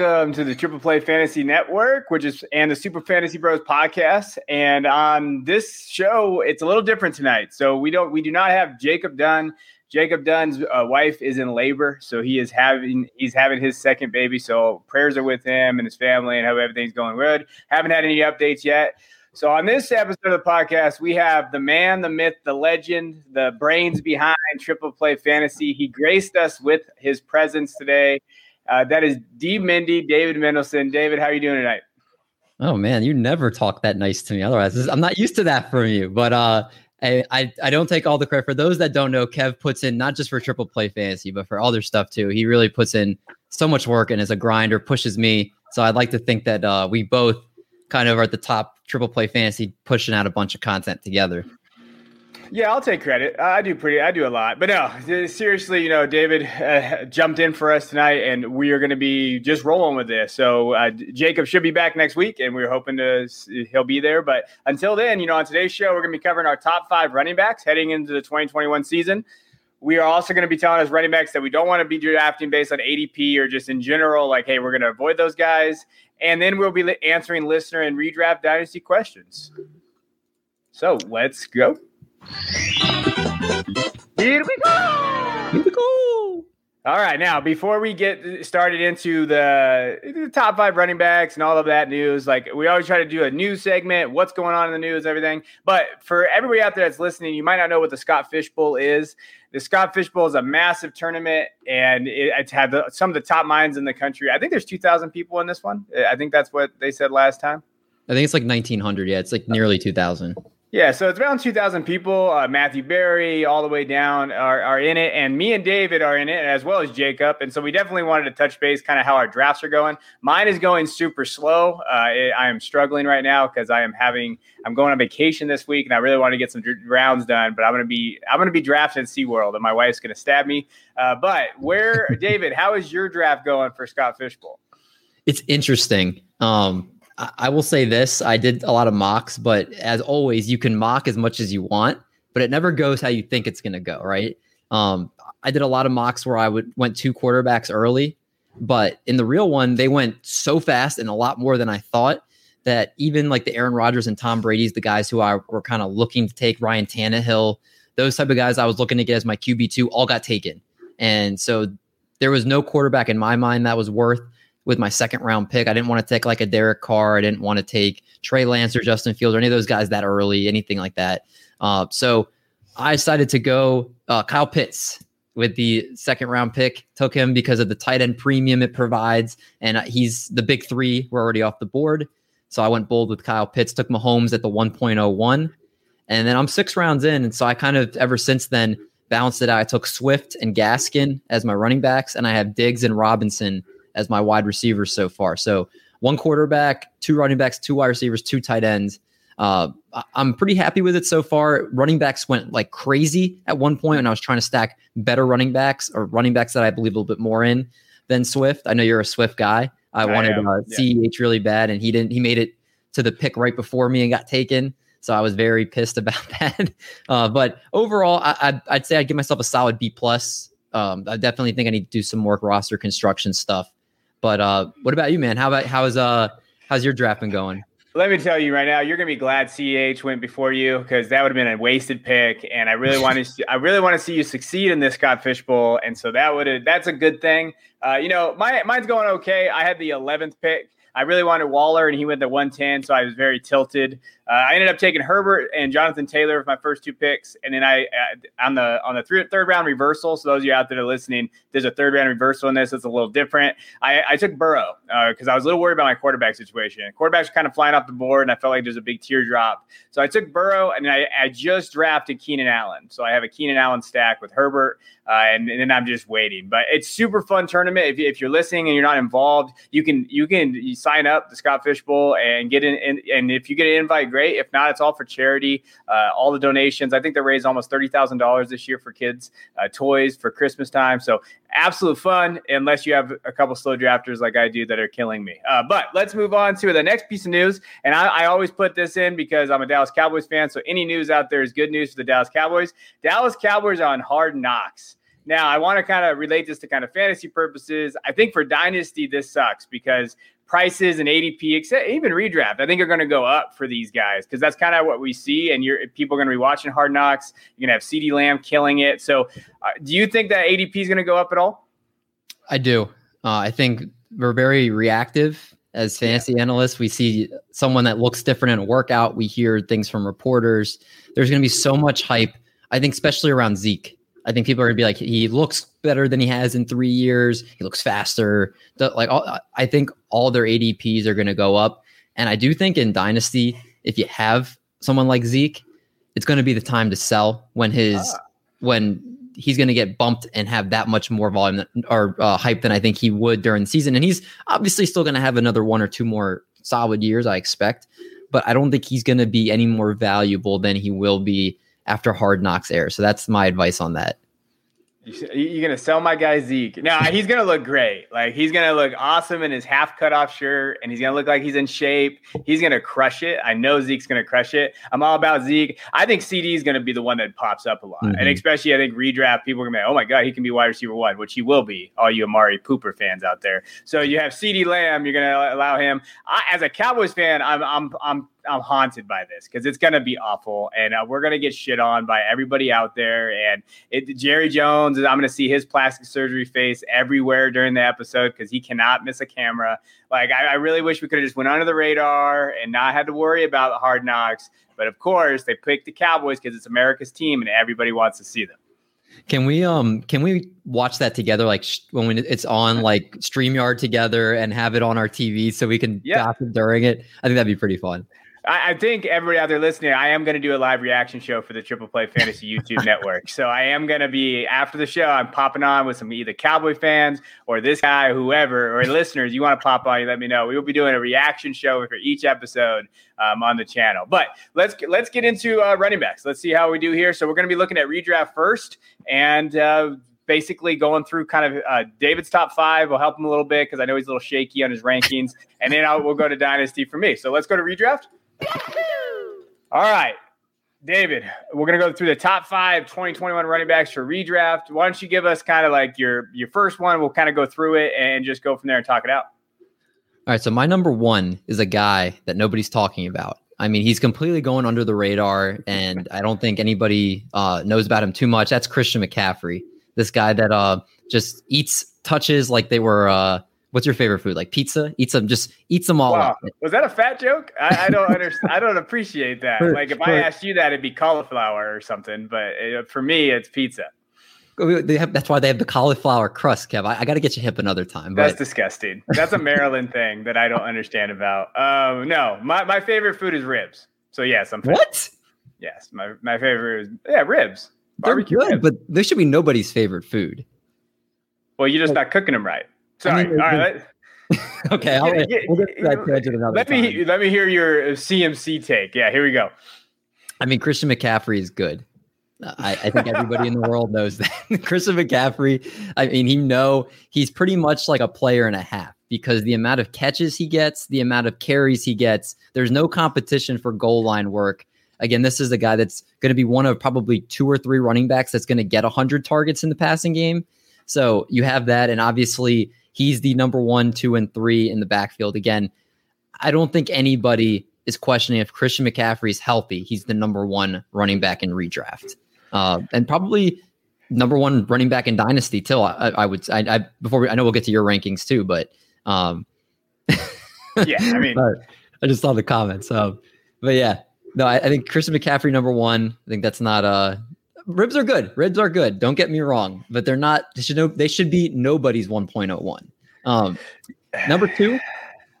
welcome to the Triple Play Fantasy Network, which is and the Super Fantasy Bros podcast. And on this show, it's a little different tonight. So we don't we do not have Jacob Dunn. Jacob Dunn's uh, wife is in labor, so he is having he's having his second baby. So prayers are with him and his family, and hope everything's going good. Haven't had any updates yet. So on this episode of the podcast, we have the man, the myth, the legend, the brains behind Triple Play Fantasy. He graced us with his presence today. Uh, that is D. Mindy, David Mendelson. David, how are you doing tonight? Oh man, you never talk that nice to me. Otherwise, I'm not used to that from you. But uh, I, I, I don't take all the credit for those that don't know. Kev puts in not just for Triple Play Fantasy, but for other stuff too. He really puts in so much work and is a grinder, pushes me. So I'd like to think that uh, we both kind of are at the top triple play fantasy pushing out a bunch of content together. Yeah, I'll take credit. I do pretty. I do a lot, but no, seriously, you know, David uh, jumped in for us tonight, and we are going to be just rolling with this. So uh, Jacob should be back next week, and we're hoping to he'll be there. But until then, you know, on today's show, we're going to be covering our top five running backs heading into the 2021 season. We are also going to be telling us running backs that we don't want to be drafting based on ADP or just in general, like, hey, we're going to avoid those guys. And then we'll be answering listener and redraft dynasty questions. So let's go. Here we go. Here we go. All right, now before we get started into the, the, top five running backs and all of that news, like we always try to do a news segment, what's going on in the news, everything. But for everybody out there that's listening, you might not know what the Scott Fish Bowl is. The Scott Fish Bowl is a massive tournament, and it, it's had the, some of the top minds in the country. I think there's 2,000 people in this one. I think that's what they said last time. I think it's like 1,900. Yeah, it's like nearly 2,000. Yeah, so it's around 2,000 people. Uh, Matthew Berry, all the way down, are, are in it. And me and David are in it, as well as Jacob. And so we definitely wanted to touch base kind of how our drafts are going. Mine is going super slow. Uh, it, I am struggling right now because I am having, I'm going on vacation this week and I really want to get some rounds done. But I'm going to be, I'm going to be drafted at SeaWorld and my wife's going to stab me. Uh, but where, David, how is your draft going for Scott Fishbowl? It's interesting. Um, I will say this: I did a lot of mocks, but as always, you can mock as much as you want, but it never goes how you think it's going to go. Right? Um, I did a lot of mocks where I would went two quarterbacks early, but in the real one, they went so fast and a lot more than I thought that even like the Aaron Rodgers and Tom Brady's, the guys who I were kind of looking to take, Ryan Tannehill, those type of guys I was looking to get as my QB two, all got taken, and so there was no quarterback in my mind that was worth with my second round pick. I didn't want to take like a Derek Carr. I didn't want to take Trey Lance or Justin Fields or any of those guys that early, anything like that. Uh, so I decided to go uh, Kyle Pitts with the second round pick. Took him because of the tight end premium it provides, and uh, he's the big three. We're already off the board, so I went bold with Kyle Pitts. Took Mahomes at the 1.01, and then I'm six rounds in, and so I kind of ever since then balanced it out. I took Swift and Gaskin as my running backs, and I have Diggs and Robinson as my wide receivers so far. So one quarterback, two running backs, two wide receivers, two tight ends. Uh, I'm pretty happy with it so far. Running backs went like crazy at one point when I was trying to stack better running backs or running backs that I believe a little bit more in than Swift. I know you're a Swift guy. I, I wanted uh, yeah. CEH really bad, and he didn't. He made it to the pick right before me and got taken. So I was very pissed about that. Uh, but overall, I, would say I'd give myself a solid B plus. Um, I definitely think I need to do some more roster construction stuff but uh, what about you, man? How about how's uh how's your draft been going? Let me tell you right now, you're gonna be glad CH went before you because that would have been a wasted pick. And I really want to, I really want to see you succeed in this Scott Fish Bowl. And so that would, that's a good thing. Uh, you know, my mine's going okay. I had the 11th pick. I really wanted Waller, and he went to 110, so I was very tilted. Uh, I ended up taking Herbert and Jonathan Taylor with my first two picks, and then I uh, on the on the th- third round reversal. So those of you out there listening, there's a third round reversal in this. It's a little different. I, I took Burrow because uh, I was a little worried about my quarterback situation. Quarterbacks are kind of flying off the board, and I felt like there's a big tier drop. So I took Burrow, and I, I just drafted Keenan Allen. So I have a Keenan Allen stack with Herbert, uh, and, and, then I'm just waiting. But it's super fun tournament. If, if you're listening and you're not involved, you can you can you sign up the Scott Fish Bowl and get in. And, and if you get an invite, great great. If not, it's all for charity. Uh, all the donations. I think they raised almost thirty thousand dollars this year for kids uh, toys for Christmas time. So absolute fun, unless you have a couple slow drafters like I do that are killing me. Uh, but let's move on to the next piece of news. And I, I always put this in because I'm a Dallas Cowboys fan. So any news out there is good news for the Dallas Cowboys. Dallas Cowboys on hard knocks. Now, I want to kind of relate this to kind of fantasy purposes. I think for Dynasty, this sucks because prices and ADP, except even redraft, I think are going to go up for these guys because that's kind of what we see. And you're people are going to be watching Hard Knocks. You're going to have CeeDee Lamb killing it. So, uh, do you think that ADP is going to go up at all? I do. Uh, I think we're very reactive as fantasy yeah. analysts. We see someone that looks different in a workout. We hear things from reporters. There's going to be so much hype. I think, especially around Zeke. I think people are gonna be like, he looks better than he has in three years. He looks faster. The, like, all, I think all their ADPs are gonna go up. And I do think in Dynasty, if you have someone like Zeke, it's going to be the time to sell when his ah. when he's going to get bumped and have that much more volume or uh, hype than I think he would during the season. And he's obviously still going to have another one or two more solid years, I expect. But I don't think he's going to be any more valuable than he will be after Hard Knocks air. So that's my advice on that. You're gonna sell my guy Zeke. Now he's gonna look great. Like he's gonna look awesome in his half cut off shirt, and he's gonna look like he's in shape. He's gonna crush it. I know Zeke's gonna crush it. I'm all about Zeke. I think CeeDee is gonna be the one that pops up a lot, mm-hmm. and especially I think redraft people are gonna be, oh my god, he can be wide receiver one, which he will be. All you Amari Cooper fans out there. So you have CeeDee Lamb. You're gonna allow him. I, as a Cowboys fan, I'm I'm I'm I'm haunted by this because it's gonna be awful, and uh, we're gonna get shit on by everybody out there. And it, Jerry Jones, I'm gonna see his plastic surgery face everywhere during the episode because he cannot miss a camera. Like I, I really wish we could have just went under the radar and not had to worry about the hard knocks. But of course, they picked the Cowboys because it's America's team and everybody wants to see them. Can we um can we watch that together like sh- when we, it's on like StreamYard together and have it on our TV so we can yeah. during it? I think that'd be pretty fun. I, I, think everybody out there listening, I am going to do a live reaction show for the Triple Play Fantasy YouTube Network. So I am going to be after the show. I'm popping on with some either Cowboy fans or this guy, whoever, or listeners. You want to pop on? You let me know. We will be doing a reaction show for each episode um, on the channel. But let's let's get into uh, running backs. Let's see how we do here. So we're going to be looking at redraft first and. Uh, basically going through kind of uh, David's top five. will help him a little bit because I know he's a little shaky on his rankings. And then I'll, we'll go to Dynasty for me. So let's go to redraft. All right. David, we're to go through the top five 2021 running backs for redraft. Why don't you give us kind of like your your first one? We'll kind of go through it and just go from there and talk it out. All right. So my number one is a guy that nobody's talking about. I mean, he's completely going under the radar, and I don't think anybody uh, knows about him too much. That's Christian McCaffrey, this guy that uh, just eats touches like they were uh, What's your favorite food? Like pizza? Eat some, just eat them all wow. Was that a fat joke? I, I don't understand. I don't appreciate that. like if I asked you that, it'd be cauliflower or something. But it, for me, it's pizza. They have, that's why they have the cauliflower crust, Kev. I, I got to get you hip another time. But. That's disgusting. That's a Maryland thing that I don't understand about. Um, no, my, my favorite food is ribs. So yes, I'm. What? Yes, my, my favorite is yeah ribs. Barbecue They're good, ribs. but there should be nobody's favorite food. Well, you're just like, not cooking them right. Sorry. I mean, All right. okay, I'll, we'll get that another let time. me let me hear your CMC take. Yeah, here we go. I mean, Christian McCaffrey is good. I, I think everybody in the world knows that. Christian McCaffrey, I mean, he know he's pretty much like a player and a half because the amount of catches he gets, the amount of carries he gets, there's no competition for goal line work. Again, this is a guy that's going to be one of probably two or three running backs that's going to get 100 targets in the passing game. So you have that. And obviously, He's the number one, two, and three in the backfield. Again, I don't think anybody is questioning if Christian McCaffrey is healthy. He's the number one running back in redraft, uh, and probably number one running back in dynasty too. I, I would. I, I before we, I know we'll get to your rankings too, but um, yeah, I mean, I just saw the comments. Um, but yeah, no, I, I, think Christian McCaffrey number one. I think that's not uh ribs are good. Ribs are good. Don't get me wrong, but they're not. They should know. They should be nobody's 1.01. Um, number two,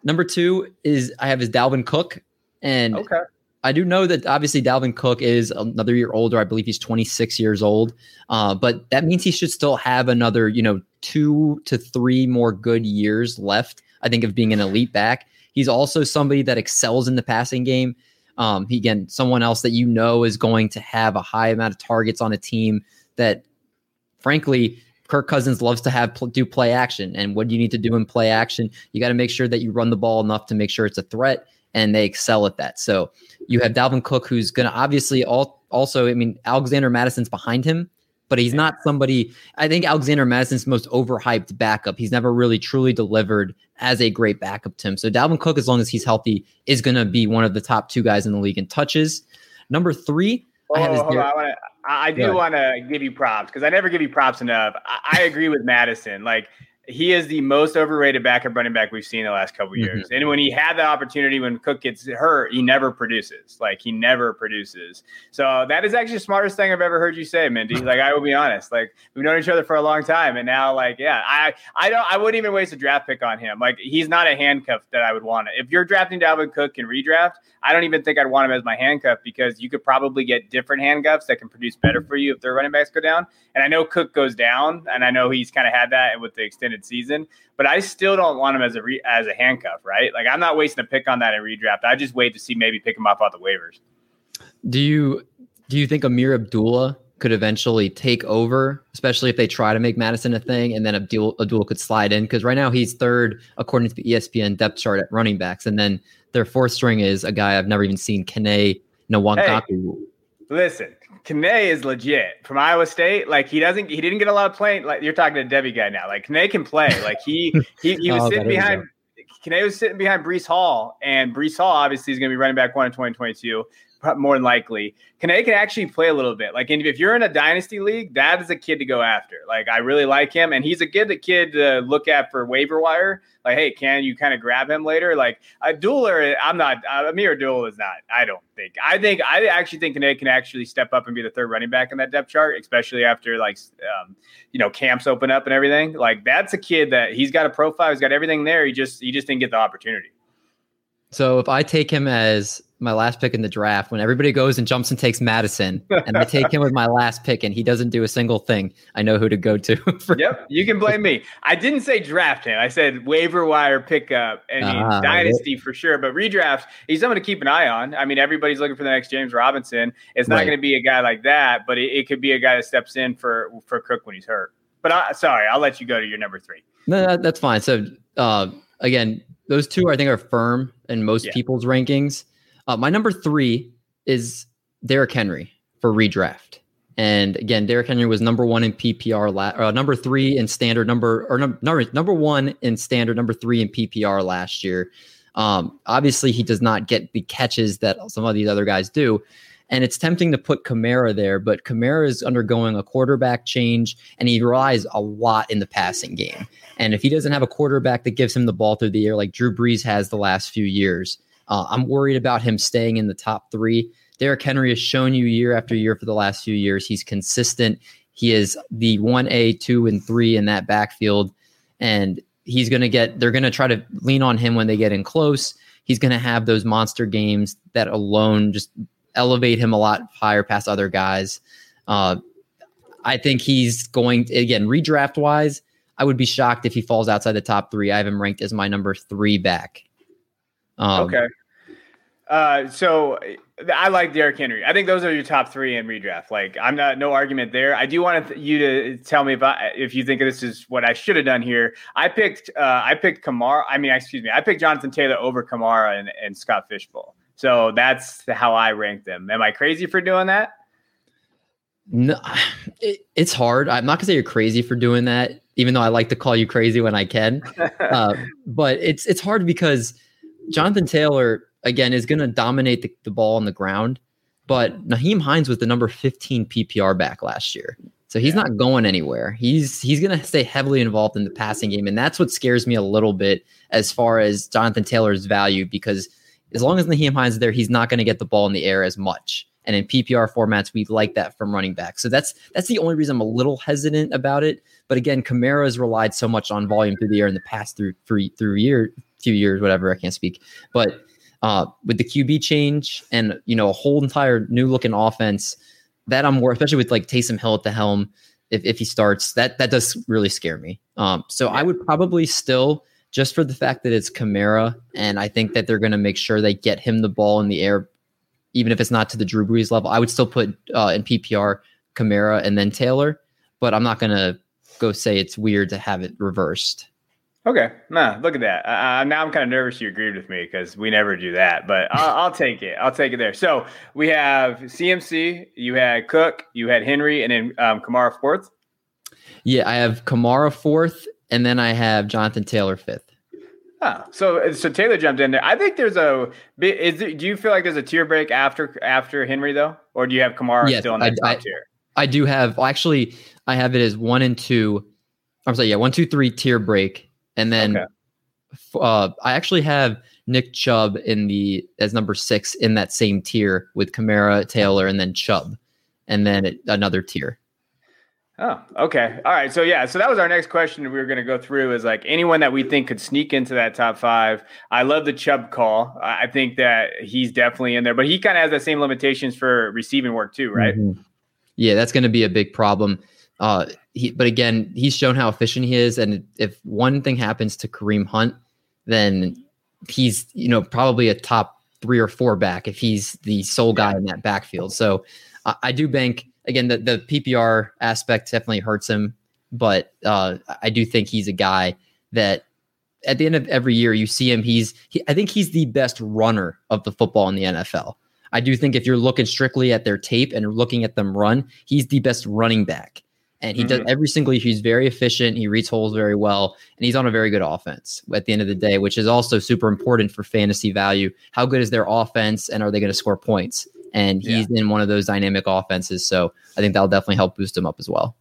number two is I have is Dalvin Cook, and okay. I do know that obviously Dalvin Cook is another year older. I believe he's 26 years old, uh, but that means he should still have another, you know, two to three more good years left. I think of being an elite back. He's also somebody that excels in the passing game. Um, he, again, someone else that you know is going to have a high amount of targets on a team that, frankly, Kirk Cousins loves to have do play action. And what do you need to do in play action? You got to make sure that you run the ball enough to make sure it's a threat, and they excel at that. So you have Dalvin Cook, who's going to obviously all also. I mean, Alexander Mattison's behind him, but he's not somebody. I think Alexander Mattison's most overhyped backup. He's never really truly delivered as a great backup to him. So Dalvin Cook, as long as he's healthy, is going to be one of the top two guys in the league in touches. Number three, oh, I, hold on, I, wanna, I do want to give you props because I never give you props enough. I, I agree with Mattison. Like he is the most overrated backup running back we've seen in the last couple mm-hmm. years. Mm-hmm. And when he had the opportunity, when Cook gets hurt, he never produces. Like he never produces. So that is actually the smartest thing I've ever heard you say, Mindy. Like I will be honest. Like we've known each other for a long time, and now, like, yeah, I I don't I wouldn't even waste a draft pick on him. Like he's not a handcuff that I would want. If you're drafting Dalvin Cook and redraft, I don't even think I'd want him as my handcuff because you could probably get different handcuffs that can produce better for you if their running backs go down. And I know Cook goes down, and I know he's kind of had that with the extended season, but I still don't want him as a re- as a handcuff, right? Like I'm not wasting a pick on that in redraft. I just wait to see maybe pick him up off the waivers. Do you do you think Ameer Abdullah could eventually take over, especially if they try to make Mattison a thing, and then Abdul Abdullah could slide in? Because right now he's third according to the ESPN depth chart at running backs, and then their fourth string is a guy I've never even seen, Kene Nwangwu. Hey, listen, Kene is legit from Iowa State. Like he doesn't, he didn't get a lot of playing. Like you're talking to Debbie guy now. Like Kene can play. Like he he, he was oh, sitting behind. Kene was sitting behind Breece Hall, and Breece Hall obviously is going to be running back one in 2022 more than likely. Kene can actually play a little bit. Like, if you're in a dynasty league, that is a kid to go after. Like, I really like him, and he's a good kid to look at for waiver wire. Like, hey, can you kind of grab him later? Like, a dueler, I'm not. Uh, Ameer Duel is not. I don't think. I think I actually think Kene can actually step up and be the third running back in that depth chart, especially after like, um, you know, camps open up and everything. Like, that's a kid that he's got a profile, he's got everything there. He just he just didn't get the opportunity. So if I take him as my last pick in the draft, when everybody goes and jumps and takes Mattison and I take him with my last pick, and he doesn't do a single thing, I know who to go to. For- yep, you can blame me. I didn't say draft him. I said waiver wire pickup. and uh, dynasty for sure, but redraft, he's someone to keep an eye on. I mean, everybody's looking for the next James Robinson. It's not right. going to be a guy like that, but it, it, could be a guy that steps in for for Cook when he's hurt. But I, sorry, I'll let you go to your number three. No, that's fine. So uh, again, those two I think are firm in most yeah. people's rankings. Uh, my number three is Derrick Henry for redraft. And again, Derrick Henry was number one in PPR, la- uh, number three in standard, number or num- number number one in standard, number three in PPR last year. Um, obviously, he does not get the catches that some of these other guys do. And it's tempting to put Kamara there, but Kamara is undergoing a quarterback change and he relies a lot in the passing game. And if he doesn't have a quarterback that gives him the ball through the air like Drew Brees has the last few years, uh, I'm worried about him staying in the top three. Derrick Henry has shown you year after year for the last few years. He's consistent. He is the 1A, 2, and 3 in that backfield. And he's going to get, they're going to try to lean on him when they get in close. He's going to have those monster games that alone just elevate him a lot higher past other guys. Uh, I think he's going again redraft wise. I would be shocked if he falls outside the top three. I have him ranked as my number three back. Um, okay. Uh, so I like Derrick Henry. I think those are your top three in redraft. Like I'm not no argument there. I do want you to tell me if I, if you think this is what I should have done here. I picked uh, I picked Kamara. I mean, excuse me. I picked Jonathan Taylor over Kamara and, and Scott Fishbowl. So that's how I rank them. Am I crazy for doing that? No, it, it's hard. I'm not gonna say you're crazy for doing that, even though I like to call you crazy when I can. uh, but it's it's hard because Jonathan Taylor again is gonna dominate the, the ball on the ground. But Nyheim Hines was the number 15 PPR back last year. So he's yeah. not going anywhere. He's he's going to stay heavily involved in the passing game, and that's what scares me a little bit as far as Jonathan Taylor's value because as long as Nyheim Hines is there, he's not going to get the ball in the air as much. And in PPR formats, we like that from running back. So that's that's the only reason I'm a little hesitant about it. But again, Kamara has relied so much on volume through the air in the past through three through year few years, whatever. I can't speak, but uh, with the QB change and you know a whole entire new looking offense, that I'm more especially with like Taysom Hill at the helm. If, if he starts, that that does really scare me. Um, so I would probably still just for the fact that it's Kamara, and I think that they're going to make sure they get him the ball in the air, even if it's not to the Drew Brees level. I would still put uh, in PPR Kamara and then Taylor, but I'm not going to go say it's weird to have it reversed. Okay, nah, look at that. Uh, now I'm kind of nervous you agreed with me because we never do that, but I'll, I'll, take it. I'll take it there. So we have CMC, you had Cook, you had Henry, and then um, Kamara fourth. Yeah, I have Kamara fourth, and then I have Jonathan Taylor fifth. Oh, so so Taylor jumped in there. I think there's a is there, do you feel like there's a tier break after after Henry though, or do you have Kamara yes, still in that I, top I, tier? I do have. Well, actually, I have it as one and two. I'm sorry, yeah, one, two, three tier break, and then okay. uh, I actually have Nick Chubb in the as number six in that same tier with Kamara, Taylor, and then Chubb, and then it, another tier. Oh, okay. All right. So yeah, so that was our next question we were going to go through is like anyone that we think could sneak into that top five. I love the Chubb call. I think that he's definitely in there, but he kind of has the same limitations for receiving work too, right? Mm-hmm. Yeah, that's going to be a big problem. Uh, he, but again, he's shown how efficient he is, and if one thing happens to Kareem Hunt, then he's you know probably a top three or four back if he's the sole guy in that backfield. So I, I do bank again, the, the PPR aspect definitely hurts him, but uh, I do think he's a guy that at the end of every year you see him. He's he, I think he's the best runner of the football in the NFL. I do think if you're looking strictly at their tape and looking at them run, he's the best running back. And he mm-hmm. does every single year. He's very efficient. He reads holes very well, and he's on a very good offense at the end of the day, which is also super important for fantasy value. How good is their offense, and are they going to score points? and he's yeah. in one of those dynamic offenses. So I think that'll definitely help boost him up as well.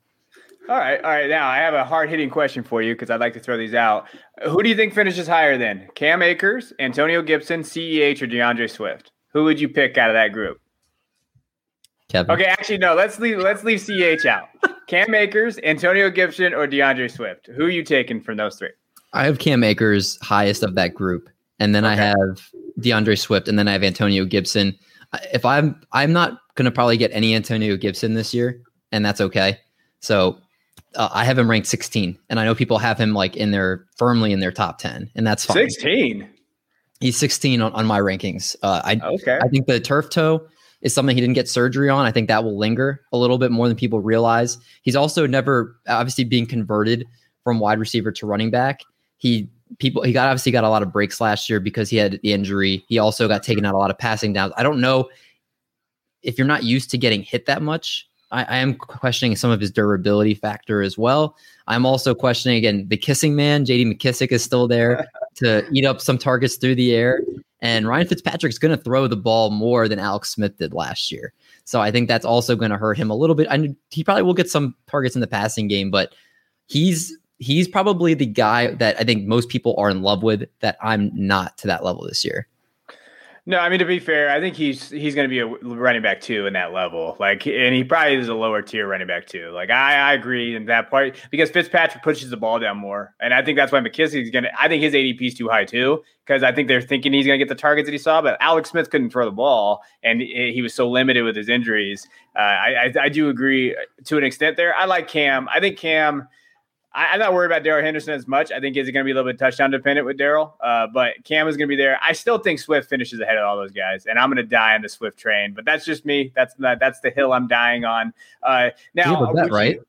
All right, all right. Now I have a hard hitting question for you because I'd like to throw these out. Who do you think finishes higher then? Cam Akers, Antonio Gibson, CEH, or deandre Swift? Who would you pick out of that group? Kevin. Okay, actually no. Let's leave. Let's leave Ch out. Cam Akers, Antonio Gibson, or DeAndre Swift? Who are you taking from those three? I have Cam Akers highest of that group, and then okay. I have DeAndre Swift, and then I have Antonio Gibson if I'm I'm not gonna probably get any Antonio Gibson this year, and that's okay. So uh, I have him ranked 16, and I know people have him like in their firmly in their top 10, and that's fine. 16. He's 16 on, on my rankings. Uh, I okay. I think the turf toe is something he didn't get surgery on. I think that will linger a little bit more than people realize. He's also never obviously being converted from wide receiver to running back. He people he got obviously got a lot of breaks last year because he had the injury. He also got taken out a lot of passing downs. I don't know if you're not used to getting hit that much. I, I am questioning some of his durability factor as well. I'm also questioning again the kissing man. JD McKissic is still there to eat up some targets through the air. And Ryan Fitzpatrick's going to throw the ball more than Alex Smith did last year. So I think that's also going to hurt him a little bit. I he probably will get some targets in the passing game, but he's he's probably the guy that I think most people are in love with that I'm not to that level this year. No, I mean to be fair, I think he's he's going to be a running back too in that level. Like, and he probably is a lower tier running back too. Like, I, I agree in that part because Fitzpatrick pushes the ball down more, and I think that's why McKissic's going to. I think his ADP is too high too because I think they're thinking he's going to get the targets that he saw, but Alex Smith couldn't throw the ball, and he was so limited with his injuries. Uh, I, I I do agree to an extent there. I like Cam. I think Cam I, am not worried about Darrell Henderson as much. I think he's going to be a little bit touchdown dependent with Darrell, uh, but Cam is going to be there. I still think Swift finishes ahead of all those guys, and I'm going to die on the Swift train. But that's just me. That's not, that's the hill I'm dying on. Uh, now, bet, right? You,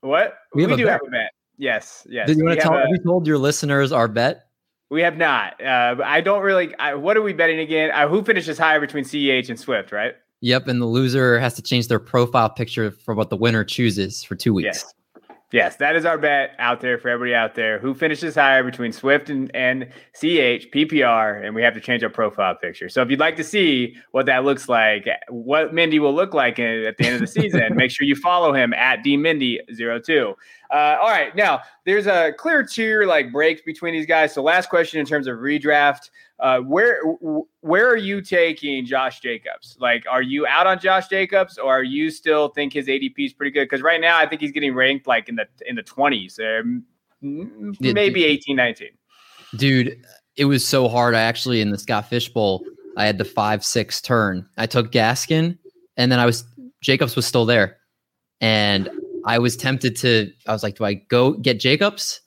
what we, we do bet. have a bet. Yes, yes. Did you want to tell? A, have we told your listeners our bet? We have not. Uh, I don't really. I, what are we betting again? Uh, who finishes higher between CEH and Swift? Right. Yep, and the loser has to change their profile picture for what the winner chooses for two weeks. Yes. Yes, that is our bet out there for everybody out there. Who finishes higher between Swift and, and CH, PPR, and we have to change our profile picture. So if you'd like to see what that looks like, what Mindy will look like at the end of the season, make sure you follow him at dmindy02. Uh, all right, now there's a clear tier like break between these guys. So last question in terms of redraft, uh, where where are you taking Josh Jacobs? Like, are you out on Josh Jacobs, or are you still think his ADP is pretty good? Because right now I think he's getting ranked like in the in the 20s, uh, maybe 18, 19. Dude, it was so hard. I actually in the Scott Fish Bowl, I had the five six turn. I took Gaskin, and then I was Jacobs was still there, and I was tempted to, I was like, do I go get Jacobs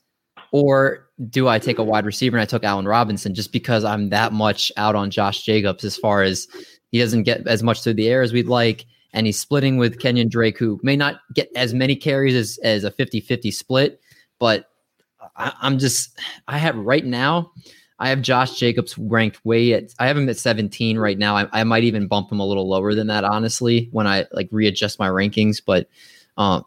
or do I take a wide receiver? And I took Allen Robinson just because I'm that much out on Josh Jacobs as far as he doesn't get as much through the air as we'd like. And he's splitting with Kenyon Drake, who may not get as many carries as, as a 50 50 split, but I, I'm just I have right now. I have Josh Jacobs ranked way at I have him at 17 right now. I, I might even bump him a little lower than that, honestly, when I like readjust my rankings. But um,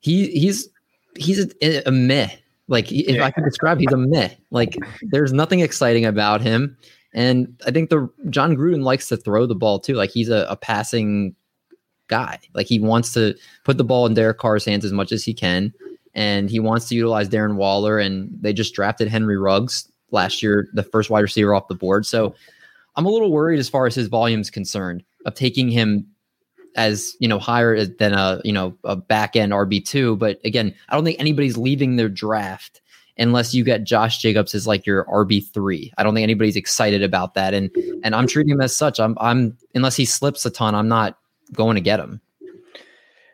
he he's he's a, a meh. Like if yeah. I could describe, he's a meh. Like there's nothing exciting about him. And I think the Jon Gruden likes to throw the ball too. Like he's a, a passing guy. Like he wants to put the ball in Derek Carr's hands as much as he can. And he wants to utilize Darren Waller. And they just drafted Henry Ruggs last year, the first wide receiver off the board. So I'm a little worried as far as his volume is concerned of taking him as you know higher than a you know a back end RB two. But again, I don't think anybody's leaving their draft unless you get Josh Jacobs as like your RB three. I don't think anybody's excited about that, and and I'm treating him as such. I'm I'm unless he slips a ton, I'm not going to get him.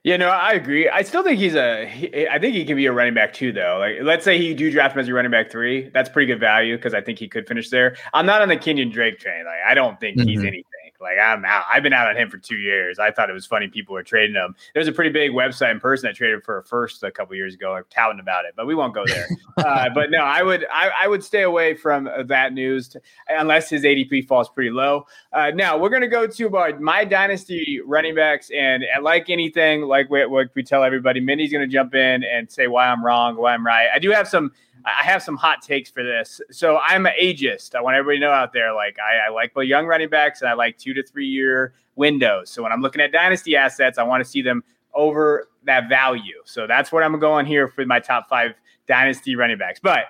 Yeah, no, I agree. I still think he's a. He, I think he can be a running back too, though. Like, let's say he do draft him as a running back three. That's pretty good value because I think he could finish there. I'm not on the Kenyon Drake train. Like, I don't think mm-hmm. he's anything. Like I'm out. I've been out on him for two years. I thought it was funny people were trading him. There's a pretty big website in person that traded for a first a couple years ago, like touting about it, but we won't go there. uh, but no, I would I, I, would stay away from that news to, unless his ADP falls pretty low. Uh, now we're gonna go to about my dynasty running backs, and like anything, like what, what we tell everybody, Mindy's gonna jump in and say why I'm wrong, why I'm right. I do have some I have some hot takes for this. So I'm an ageist. I want everybody to know out there, like I, I like both young running backs and I like two to three year windows. So when I'm looking at dynasty assets, I want to see them over that value. So that's what I'm going here for my top five dynasty running backs. But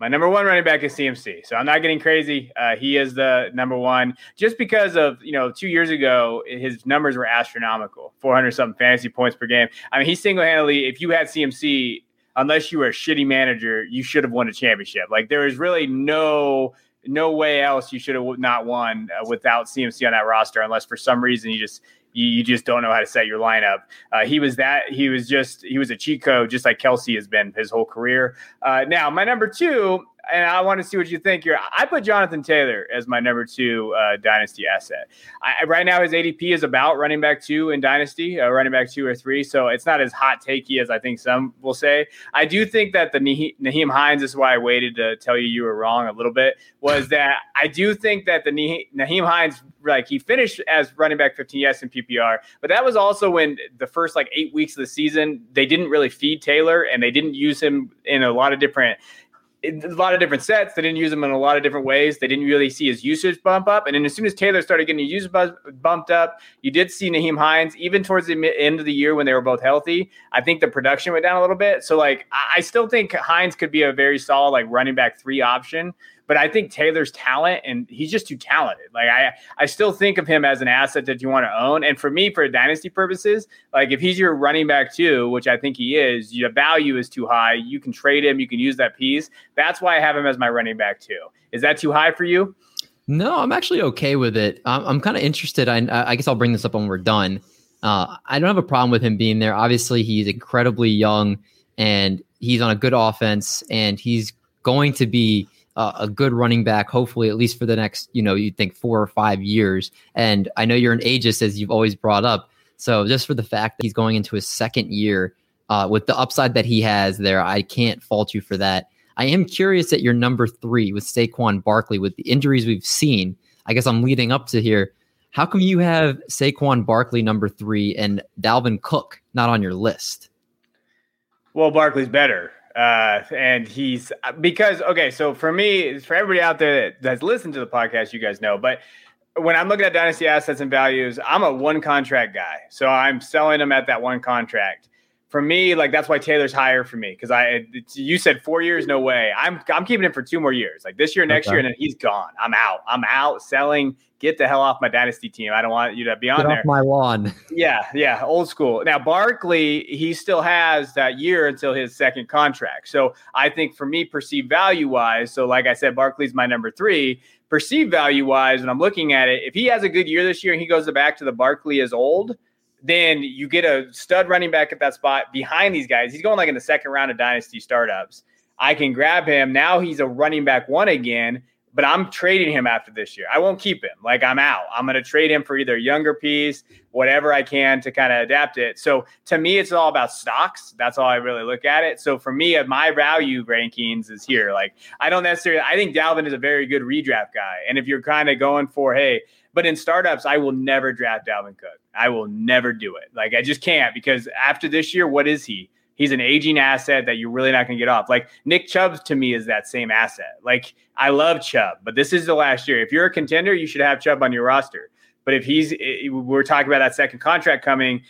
my number one running back is CMC. So I'm not getting crazy. Uh, he is the number one just because of, you know, two years ago, his numbers were astronomical 400 something fantasy points per game. I mean, he single handedly, if you had CMC, unless you were a shitty manager, you should have won a championship. Like there is really no no way else you should have not won uh, without CMC on that roster, unless for some reason you just you, you just don't know how to set your lineup. Uh, he was that he was just he was a cheat code, just like Kelce has been his whole career. Uh, now my number two and I want to see what you think here. I put Jonathan Taylor as my number two uh, dynasty asset. I, right now, his ADP is about running back two in dynasty, uh, running back two or three. So it's not as hot takey as I think some will say. I do think that the Nyheim Hines is why I waited to tell you you were wrong a little bit. Was that I do think that the Nyheim Hines like he finished as running back 15 yes in PPR, but that was also when the first like eight weeks of the season they didn't really feed Taylor and they didn't use him in a lot of different a lot of different sets. They didn't use him in a lot of different ways. They didn't really see his usage bump up. And then as soon as Taylor started getting his usage bumped up, you did see Nyheim Hines, even towards the end of the year when they were both healthy. I think the production went down a little bit. So, like, I still think Hines could be a very solid, like, running back three option. But I think Taylor's talent, and he's just too talented. Like I, I still think of him as an asset that you want to own. And for me, for dynasty purposes, like if he's your running back too, which I think he is, your value is too high. You can trade him. You can use that piece. That's why I have him as my running back too. Is that too high for you? No, I'm actually okay with it. I'm, I'm kind of interested. I, I guess I'll bring this up when we're done. Uh, I don't have a problem with him being there. Obviously, he's incredibly young and he's on a good offense, and he's going to be uh, a good running back, hopefully at least for the next, you know, you think four or five years. And I know you're an ageist, as you've always brought up. So just for the fact that he's going into his second year uh, with the upside that he has there, I can't fault you for that. I am curious at your number three with Saquon Barkley with the injuries we've seen. I guess I'm leading up to here. How come you have Saquon Barkley number three and Dalvin Cook not on your list? Well, Barkley's better. Uh, and he's because okay, so for me, for everybody out there that, that's listened to the podcast, you guys know, but when I'm looking at dynasty assets and values, I'm a one contract guy. So I'm selling them at that one contract. For me, like that's why Taylor's higher for me because I you said four years, no way. I'm I'm keeping him for two more years, like this year, next okay. year, and then he's gone. I'm out. I'm out selling get the hell off my dynasty team. I don't want you to be on get there. Off my lawn. Yeah, yeah, old school. Now Barkley, he still has that year until his second contract. So I think for me, perceived value wise, so like I said, Barkley's my number three. Perceived value wise, when I'm looking at it, if he has a good year this year and he goes back to the Barkley as old, then you get a stud running back at that spot behind these guys. He's going like in the second round of dynasty startups. I can grab him. Now he's a running back one again but I'm trading him after this year. I won't keep him. Like I'm out. I'm going to trade him for either younger piece, whatever I can to kind of adapt it. So to me, it's all about stocks. That's all I really look at it. So for me, uh, my value rankings is here. Like I don't necessarily. I think Dalvin is a very good redraft guy, and if you're kind of going for hey. But in startups, I will never draft Dalvin Cook. I will never do it. Like I just can't because after this year, what is he? He's an aging asset that you're really not going to get off. Like Nick Chubb to me is that same asset. Like I love Chubb, but this is the last year. If you're a contender, you should have Chubb on your roster. But if he's, eh, eh, we're talking about that second contract coming,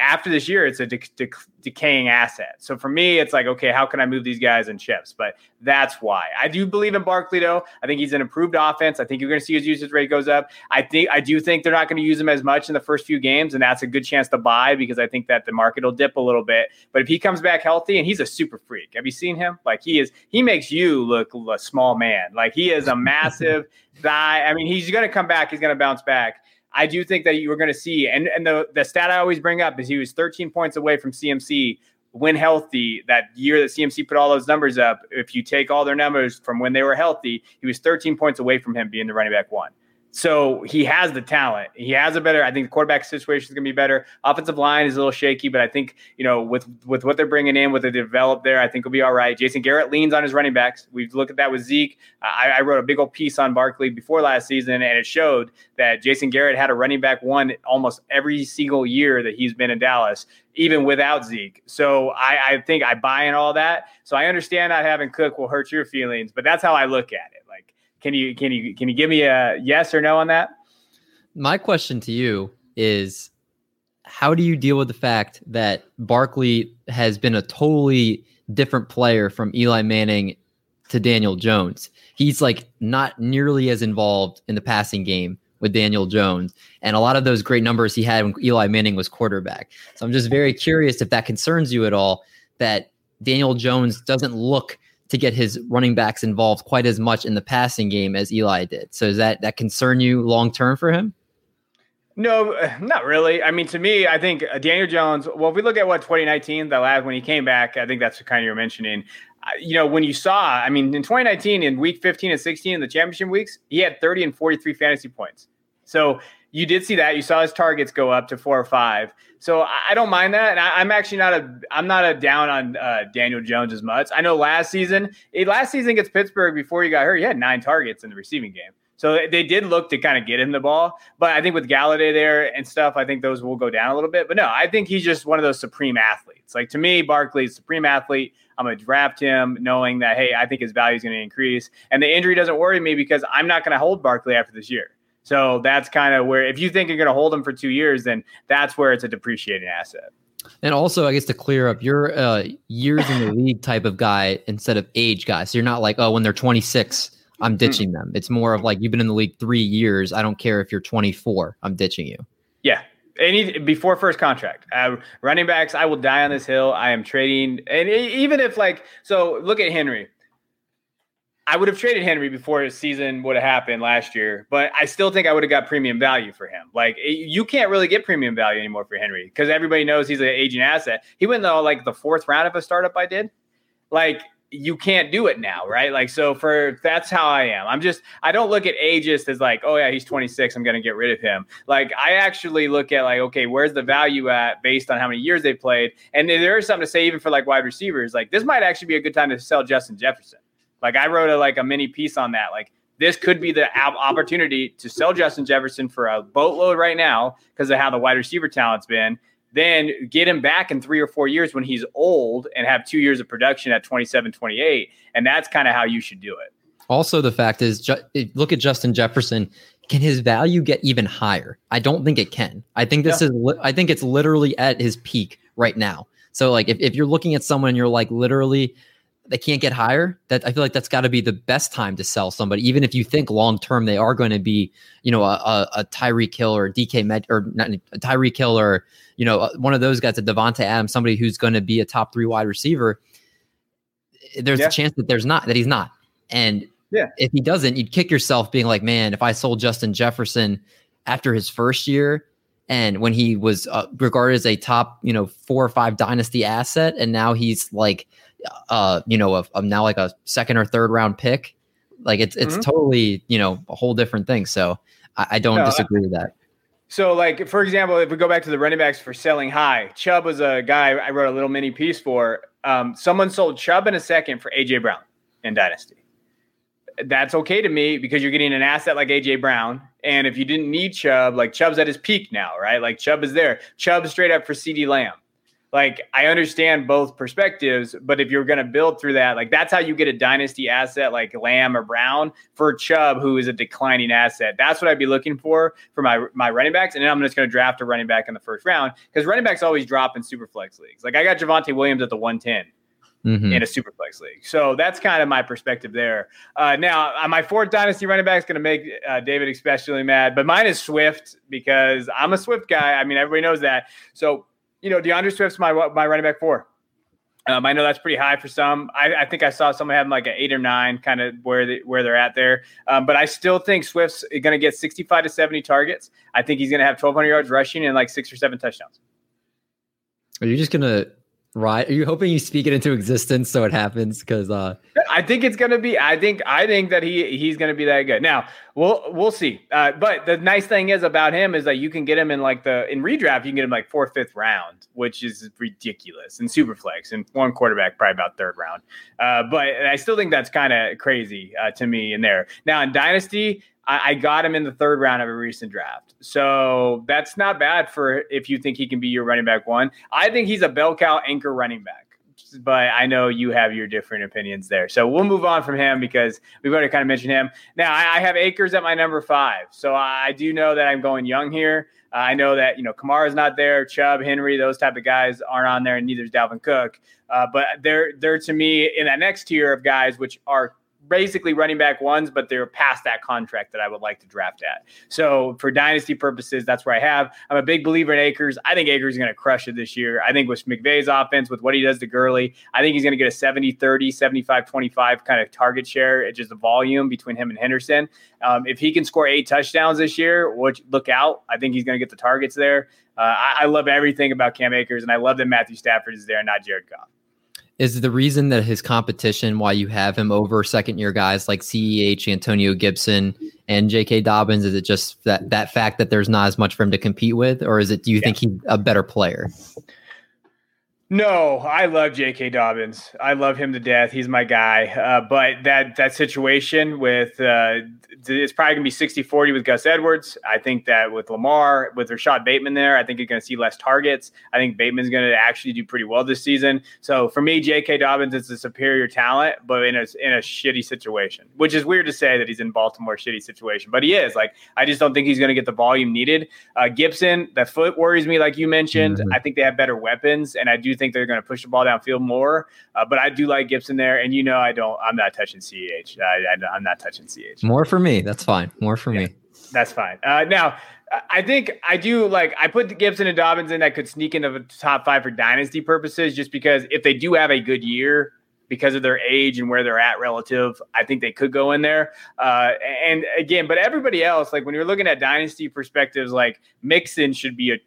after this year, it's a de- de- decaying asset. So for me, it's like, okay, how can I move these guys in chips? But that's why I do believe in Barkley, though. I think he's an improved offense. I think you're going to see his usage rate goes up. I think I do think they're not going to use him as much in the first few games, and that's a good chance to buy because I think that the market will dip a little bit. But if he comes back healthy, and he's a super freak, have you seen him? Like he is, he makes you look a small man. Like he is a massive guy. I mean, he's going to come back. He's going to bounce back. I do think that you were going to see, and, and the, the stat I always bring up is he was 13 points away from CMC when healthy that year that CMC put all those numbers up. If you take all their numbers from when they were healthy, he was 13 points away from him being the running back one. So he has the talent. He has a better. I think the quarterback situation is going to be better. Offensive line is a little shaky, but I think you know with with what they're bringing in, what they develop there, I think will be all right. Jason Garrett leans on his running backs. We've looked at that with Zeke. I, I wrote a big old piece on Barkley before last season, and it showed that Jason Garrett had a running back one almost every single year that he's been in Dallas, even without Zeke. So I, I think I buy in all that. So I understand not having Cook will hurt your feelings, but that's how I look at it. Can you can you can you give me a yes or no on that? My question to you is how do you deal with the fact that Barkley has been a totally different player from Eli Manning to Daniel Jones? He's like not nearly as involved in the passing game with Daniel Jones and a lot of those great numbers he had when Eli Manning was quarterback. So I'm just very curious if that concerns you at all that Daniel Jones doesn't look to get his running backs involved quite as much in the passing game as Eli did. So does that that concern you long term for him? No, not really. I mean, to me, I think uh, Daniel Jones. Well, if we look at what 2019, the last when he came back, I think that's what kind of you're mentioning. You know, when you saw, I mean, in 2019, in week 15 and 16 in the championship weeks, he had 30 and 43 fantasy points. So you did see that. You saw his targets go up to four or five. So I don't mind that, and I, am actually not a I'm not a down on uh, Daniel Jones as much. I know last season, eh, last season against Pittsburgh before he got hurt, he had nine targets in the receiving game. So they did look to kind of get him the ball, but I think with Golladay there and stuff, I think those will go down a little bit. But no, I think he's just one of those supreme athletes. Like to me, Barkley's supreme athlete. I'm to draft him knowing that hey, I think his value is going to increase, and the injury doesn't worry me because I'm not going to hold Barkley after this year. So that's kind of where, if you think you're going to hold them for two years, then that's where it's a depreciating asset. And also, I guess to clear up, you're a years in the league type of guy instead of age guy. So you're not like, oh, when they're 26, I'm ditching them. It's more of like you've been in the league three years. I don't care if you're 24. I'm ditching you. Yeah, any before first contract. Uh, running backs, I will die on this hill. I am trading, and even if like so, look at Henry. I would have traded Henry before his season would have happened last year, but I still think I would have got premium value for him. Like you can't really get premium value anymore for Henry because everybody knows he's an aging asset. He went though like the fourth round of a startup I did. Like you can't do it now, right? Like so for that's how I am. I'm just I don't look at ageist as like, oh yeah, he's 26, I'm gonna get rid of him. Like I actually look at like, okay, where's the value at based on how many years they've played? And there is something to say even for like wide receivers. Like this might actually be a good time to sell Justin Jefferson like I wrote a like a mini piece on that. Like this could be the opportunity to sell Justin Jefferson for a boatload right now because of how the wide receiver talent's been. Then get him back in three or four years when he's old and have two years of production at 27, 28. And that's kind of how you should do it. Also, the fact is, look at Justin Jefferson. Can his value get even higher? I don't think it can. I think this yeah. is, I think it's literally at his peak right now. So, like, if, if you're looking at someone, you're like, literally, they can't get higher, that I feel like that's got to be the best time to sell somebody, even if you think long term they are going to be, you know, a, a, a Tyreek Hill or DK Med or not a Tyreek Hill or you know uh, one of those guys, a Davante Adams, somebody who's going to be a top three wide receiver. There's yeah. a chance that there's not that he's not, and yeah. if he doesn't, you'd kick yourself being like, man, if I sold Justin Jefferson after his first year and when he was uh, regarded as a top, you know, four or five dynasty asset, and now he's like uh, you know, a, a now like a second or third round pick. Like it's it's mm-hmm. totally you know a whole different thing. So I, I don't no, disagree I, with that. So, like for example, if we go back to the running backs for selling high, Chubb was a guy I wrote a little mini piece for. Um, someone sold Chubb in a second for AJ Brown in Dynasty. That's okay to me because you're getting an asset like AJ Brown. And if you didn't need Chubb, like Chubb's at his peak now, right? Like Chubb is there. Chubb straight up for CeeDee Lamb like I understand both perspectives, but if you're going to build through that, like that's how you get a dynasty asset like Lamb or Brown for Chubb, who is a declining asset. That's what I'd be looking for for my my running backs, and then I'm just going to draft a running back in the first round because running backs always drop in super flex leagues. Like I got Javonte Williams at the 110. Mm-hmm. in a super flex league. So that's kind of my perspective there. Uh, now, uh, my fourth dynasty running back is going to make uh, David especially mad, but mine is Swift because I'm a Swift guy. I mean, everybody knows that. So you know, D'Andre Swift's my my running back four. Um, I know that's pretty high for some. I, I think I saw someone having like an eight or nine, kind of where they, where they're at there. Um, but I still think Swift's going to get 65 to 70 targets. I think he's going to have 1,200 yards rushing and like six or seven touchdowns. Are you just going to Right? Are you hoping you speak it into existence so it happens? Because uh, I think it's gonna be. I think I think that he he's gonna be that good. Now we'll we'll see. Uh, but the nice thing is about him is that you can get him in like the in redraft. You can get him like fourth, fifth round, which is ridiculous. And super flex and one quarterback probably about third round. Uh, but I still think that's kind of crazy uh, to me in there. Now in dynasty, I, I got him in the third round of a recent draft. So that's not bad for if you think he can be your running back one. I think he's a bell cow anchor running back but I know you have your different opinions there. So we'll move on from him because we've already kind of mentioned him. Now I, have Akers at my number five, so I do know that I'm going young here. Uh, I know that you know Kamara's not there, Chubb, Henry, those type of guys aren't on there, and neither is Dalvin Cook. Uh, but they're they're to me in that next tier of guys, which are basically running back ones, but they're past that contract that I would like to draft at. So for dynasty purposes, that's where I have. I'm a big believer in Akers. I think Akers is going to crush it this year. I think with McVay's offense, with what he does to Gurley, I think he's going to get a 70 30, 75 25 kind of target share. It's just the volume between him and Henderson. Um, if he can score eight touchdowns this year, which look out, I think he's going to get the targets there. Uh, I, I love everything about Cam Akers, and I love that Matthew Stafford is there, not Jared Goff is the reason that his competition, why you have him over second year guys like CEH, Antonio Gibson, and J.K. Dobbins, is it just that that fact that there's not as much for him to compete with, or is it? Do you yeah. think he's a better player? No, I love J.K. Dobbins. I love him to death. He's my guy. Uh, but that that situation with uh, it's probably gonna be 60-40 with Gus Edwards. I think that with Lamar, with Rashod Bateman there, I think you're gonna see less targets. I think Bateman's gonna actually do pretty well this season. So for me, J.K. Dobbins is a superior talent, but in a in a shitty situation, which is weird to say that he's in Baltimore shitty situation, but he is. Like I just don't think he's gonna get the volume needed. Uh, Gibson, the foot worries me, like you mentioned. Mm-hmm. I think they have better weapons, and I do think they're going to push the ball downfield more. Uh, but I do like Gibson there, and you know I don't. I'm not touching CH. I, am not touching CH. More for me. That's fine. More for yeah, me. That's fine. Uh, now. I think I do like I put Gibson and Dobbins in that could sneak into the top five for dynasty purposes, just because if they do have a good year, because of their age and where they're at relative. I think they could go in there. Uh, and again, but everybody else, like when you're looking at dynasty perspectives, like Mixon should be a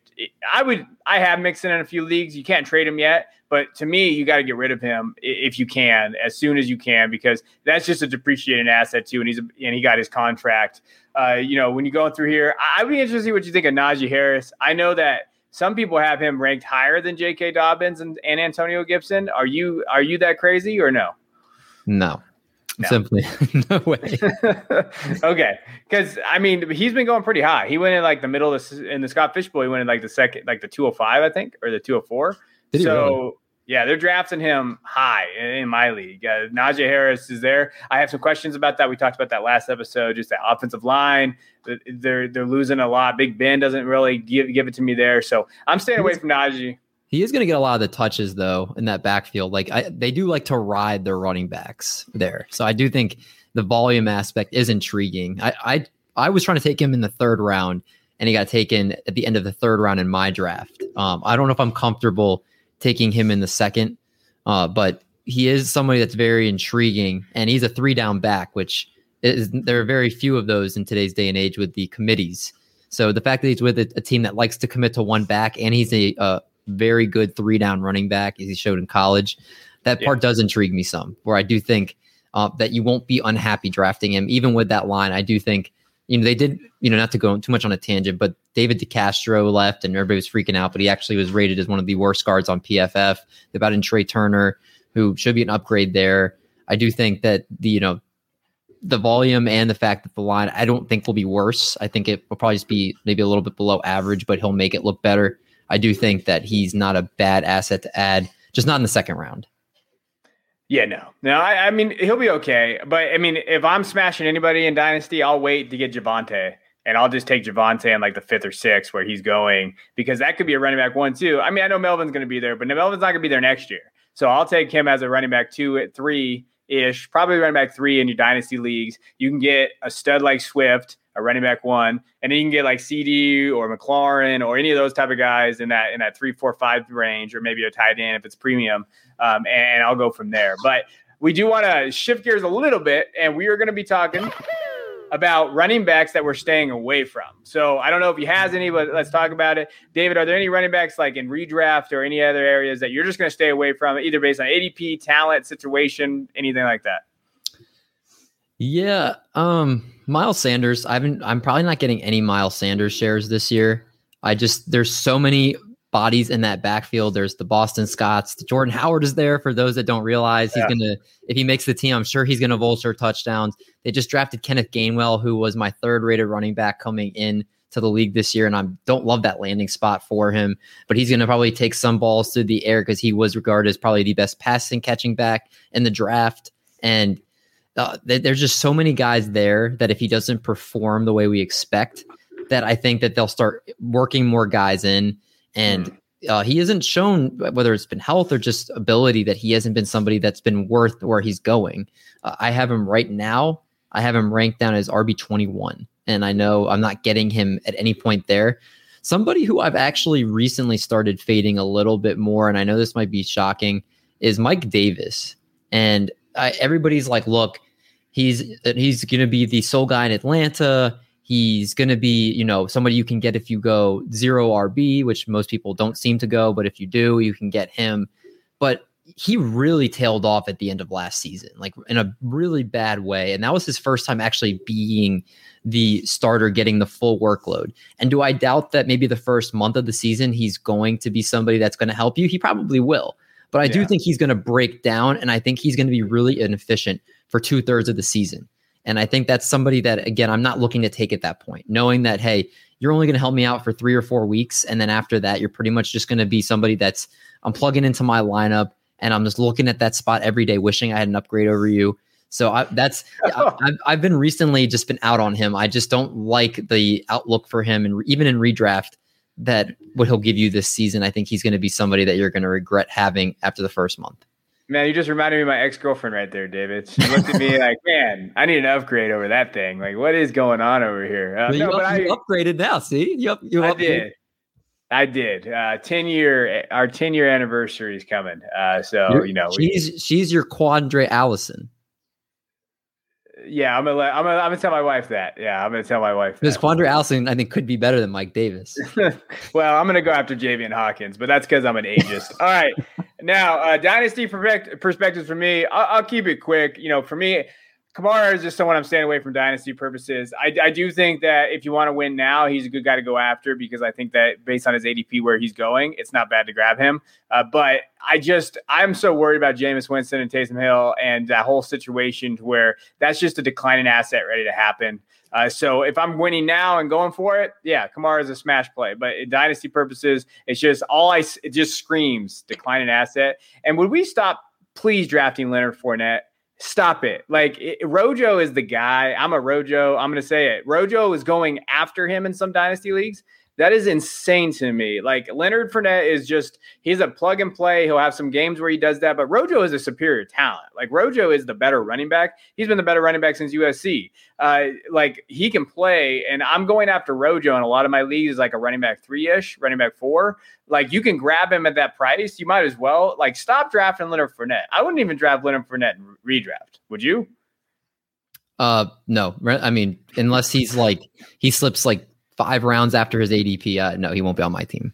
I would I have Mixon in a few leagues. You can't trade him yet, but to me, you got to get rid of him if you can as soon as you can because that's just a depreciating asset too. And he's and he got his contract. Uh, you know, when you're going through here, I'd be interested to see what you think of Najee Harris. I know that some people have him ranked higher than J.K. Dobbins and, and Antonio Gibson. Are you are you that crazy or no? No. No. Simply no way. okay, because I mean he's been going pretty high. He went in like the middle of the, in the Scott Fish Bowl. He went in like the second, like the two hundred five, I think, or the two hundred four. So really? yeah, they're drafting him high in my league. Uh, Najee Harris is there. I have some questions about that. We talked about that last episode. Just that offensive line, they're they're losing a lot. Big Ben doesn't really give give it to me there. So I'm staying away from Najee. He is going to get a lot of the touches though in that backfield. Like I, they do like to ride their running backs there. So I do think the volume aspect is intriguing. I, I I was trying to take him in the third round, and he got taken at the end of the third round in my draft. Um, I don't know if I'm comfortable taking him in the second, uh, but he is somebody that's very intriguing, and he's a three down back, which is there are very few of those in today's day and age with the committees. So the fact that he's with a, a team that likes to commit to one back, and he's a, a very good three down running back as he showed in college. That part yeah. does intrigue me some, where I do think uh, that you won't be unhappy drafting him, even with that line. I do think, you know, they did, you know, not to go too much on a tangent, but David DeCastro left and everybody was freaking out, but he actually was rated as one of the worst guards on PFF. They brought in Trai Turner, who should be an upgrade there. I do think that the, you know, the volume and the fact that the line, I don't think will be worse. I think it will probably just be maybe a little bit below average, but he'll make it look better. I do think that he's not a bad asset to add, just not in the second round. Yeah, no, no. I, I, mean, he'll be okay. But I mean, if I'm smashing anybody in Dynasty, I'll wait to get Javonte, and I'll just take Javonte in like the fifth or sixth where he's going because that could be a running back one too. I mean, I know Melvin's going to be there, but Melvin's not going to be there next year. So I'll take him as a running back two at three ish, probably running back three in your dynasty leagues. You can get a stud like Swift, a running back one, and then you can get like CeeDee or McLaurin or any of those type of guys in that in that three, four, five range, or maybe a tight end if it's premium um, and I'll go from there. But we do want to shift gears a little bit, and we are going to be talking about running backs that we're staying away from. So I don't know if he has any, but let's talk about it. David, are there any running backs like in redraft or any other areas that you're just going to stay away from, either based on ADP, talent, situation, anything like that? Yeah, um, Miles Sanders. I've been. I'm probably not getting any Miles Sanders shares this year. I just there's so many bodies in that backfield. There's the Boston Scotts. The Jordan Howard is there for those that don't realize he's yeah. gonna if he makes the team, I'm sure he's gonna vulture touchdowns. They just drafted Kenneth Gainwell, who was my third rated running back coming in to the league this year, and I don't love that landing spot for him. But he's gonna probably take some balls through the air because he was regarded as probably the best passing catching back in the draft. And uh, there's just so many guys there that if he doesn't perform the way we expect, that I think that they'll start working more guys in and mm. uh, he hasn't shown whether it's been health or just ability that he hasn't been somebody that's been worth where he's going. Uh, I have him right now. I have him ranked down as RB twenty one, and I know I'm not getting him at any point there. Somebody who I've actually recently started fading a little bit more, and I know this might be shocking, is Mike Davis. And I, everybody's like, "Look, he's he's going to be the sole guy in Atlanta." He's going to be, you know, somebody you can get if you go zero RB, which most people don't seem to go, but if you do, you can get him. But he really tailed off at the end of last season, like in a really bad way. And that was his first time actually being the starter, getting the full workload. And do I doubt that maybe the first month of the season he's going to be somebody that's going to help you? He probably will. But I yeah. do think he's going to break down, and I think he's going to be really inefficient for two thirds of the season. And I think that's somebody that, again, I'm not looking to take at that point, knowing that, hey, you're only going to help me out for three or four weeks. And then after that, you're pretty much just going to be somebody that's, I'm plugging into my lineup and I'm just looking at that spot every day, wishing I had an upgrade over you. So I, that's, I've, I've been recently just been out on him. I just don't like the outlook for him. And even in redraft, that what he'll give you this season, I think he's going to be somebody that you're going to regret having after the first month. Man, you just reminded me of my ex girlfriend right there, David. She looked at me like, "Man, I need an upgrade over that thing. Like, what is going on over here?" Uh, no, but I upgraded now. See, you, you I did. I did. Uh, ten year, our ten year anniversary is coming. Uh, so You're, you know, she's we, she's your Qadree Ollison yeah, I'm gonna let, I'm gonna, I'm gonna tell my wife that. Yeah, I'm gonna tell my wife. Because Qadree Ollison, I think, could be better than Mike Davis. well, I'm gonna go after Javian Hawkins, but that's because I'm an ageist. All right, now uh, dynasty perspectives for me. I'll, I'll keep it quick. You know, for me, Kamara is just someone I'm staying away from dynasty purposes. I, I do think that if you want to win now, he's a good guy to go after because I think that based on his ADP where he's going, it's not bad to grab him. Uh, but I just I'm so worried about Jameis Winston and Taysom Hill and that whole situation where that's just a declining asset ready to happen. Uh, so if I'm winning now and going for it, yeah, Kamara is a smash play. But in dynasty purposes, it's just all I it just screams declining asset. And would we stop please drafting Leonard Fournette? Stop it. Like it, Rojo is the guy. I'm a Rojo. I'm going to say it. Rojo is going after him in some dynasty leagues. That is insane to me. Like Leonard Fournette is just he's a plug and play. He'll have some games where he does that, but Rojo is a superior talent. Like Rojo is the better running back. He's been the better running back since USC. Uh, like he can play, and I'm going after Rojo in a lot of my leagues like a running back three ish, running back four. Like you can grab him at that price. You might as well like stop drafting Leonard Fournette. I wouldn't even draft Leonard Fournette and redraft. Would you? Uh, no. I mean, unless he's like he slips like five rounds after his ADP, uh, no, he won't be on my team.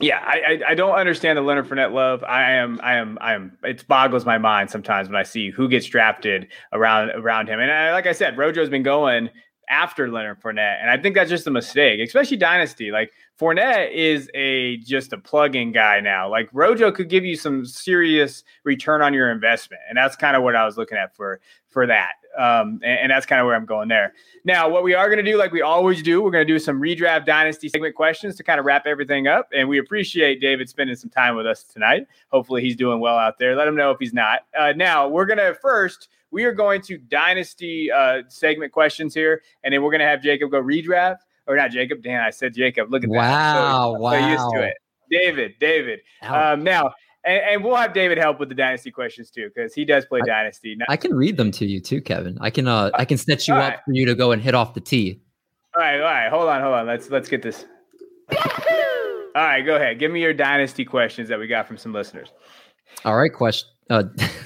Yeah, I, I, I don't understand the Leonard Fournette love. I am I am I am. It boggles my mind sometimes when I see who gets drafted around around him. And I, like I said, Rojo's been going after Leonard Fournette, and I think that's just a mistake, especially dynasty. Like Fournette is a just a plug-in guy now. Like Rojo could give you some serious return on your investment, and that's kind of what I was looking at for for that. Um, and, and that's kind of where I'm going there. Now, what we are going to do, like we always do, we're going to do some redraft dynasty segment questions to kind of wrap everything up. And we appreciate David spending some time with us tonight. Hopefully, he's doing well out there. Let him know if he's not. Uh, now, we're going to first, we are going to dynasty uh, segment questions here, and then we're going to have Jacob go redraft. Or not Jacob. Dan, I said Jacob. Look at wow, that. Wow. So, wow. So used to it. David, David. Um, now, and, and, we'll have David help with the dynasty questions too, because he does play I, dynasty. I can read them to you too, Kevin. I can uh I can snatch you all up right. for you to go and hit off the tee. All right, all right. Hold on, hold on. Let's let's get this. all right, go ahead. Give me your dynasty questions that we got from some listeners. All right, question uh,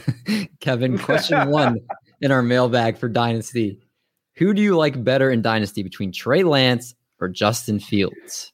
Kevin, question one in our mailbag for Dynasty. Who do you like better in Dynasty between Trey Lance or Justin Fields?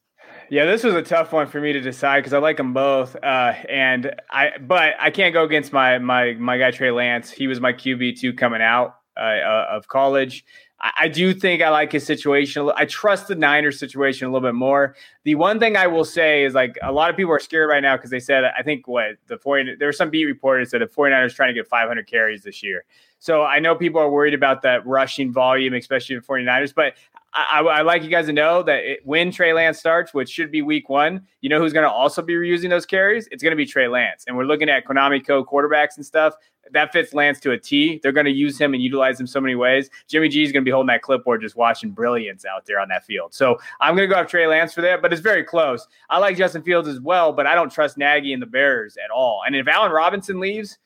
Yeah, this was a tough one for me to decide because I like them both, uh, and I but I can't go against my my my guy Trey Lance. He was my QB two coming out uh, uh, of college. I, I, do think I like his situation. I trust the Niners situation a little bit more. The one thing I will say is like a lot of people are scared right now because they said I think what the 40 there were some beat reporters that the 49ers trying to get 500 carries this year. So I know people are worried about that rushing volume, especially the 49ers, but I, I, like you guys to know that it, when Trey Lance starts, which should be week one, you know who's going to also be reusing those carries? It's going to be Trey Lance. And we're looking at Konami Code quarterbacks and stuff. That fits Lance to a T. They're going to use him and utilize him so many ways. Jimmy G is going to be holding that clipboard, just watching brilliance out there on that field. So I'm going to go have Trey Lance for that, but it's very close. I like Justin Fields as well, but I don't trust Nagy and the Bears at all. And if Allen Robinson leaves,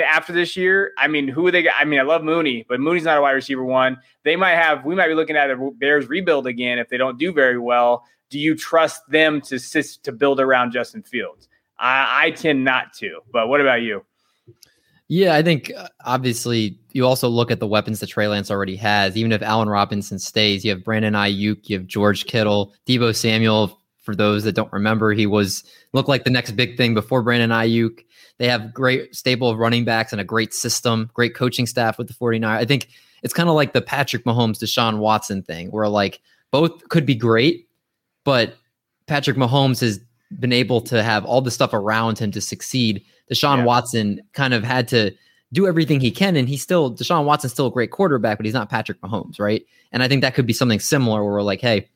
after this year, I mean, who they? I mean, I love Mooney, but Mooney's not a wide receiver one. They might have, we might be looking at a Bears rebuild again if they don't do very well. Do you trust them to to build around Justin Fields? I, I tend not to, but what about you? Yeah, I think uh, obviously you also look at the weapons that Trey Lance already has. Even if Allen Robinson stays, you have Brandon Aiyuk, you have George Kittle, Deebo Samuel. For those that don't remember, he was looked like the next big thing before Brandon Aiyuk. They have great stable of running backs and a great system, great coaching staff with the 49. I think it's kind of like the Patrick Mahomes, Deshaun Watson thing, where like both could be great, but Patrick Mahomes has been able to have all the stuff around him to succeed. Deshaun yeah. Watson kind of had to do everything he can, and he's still Deshaun Watson's still a great quarterback, but he's not Patrick Mahomes, right? And I think that could be something similar where we're like, hey,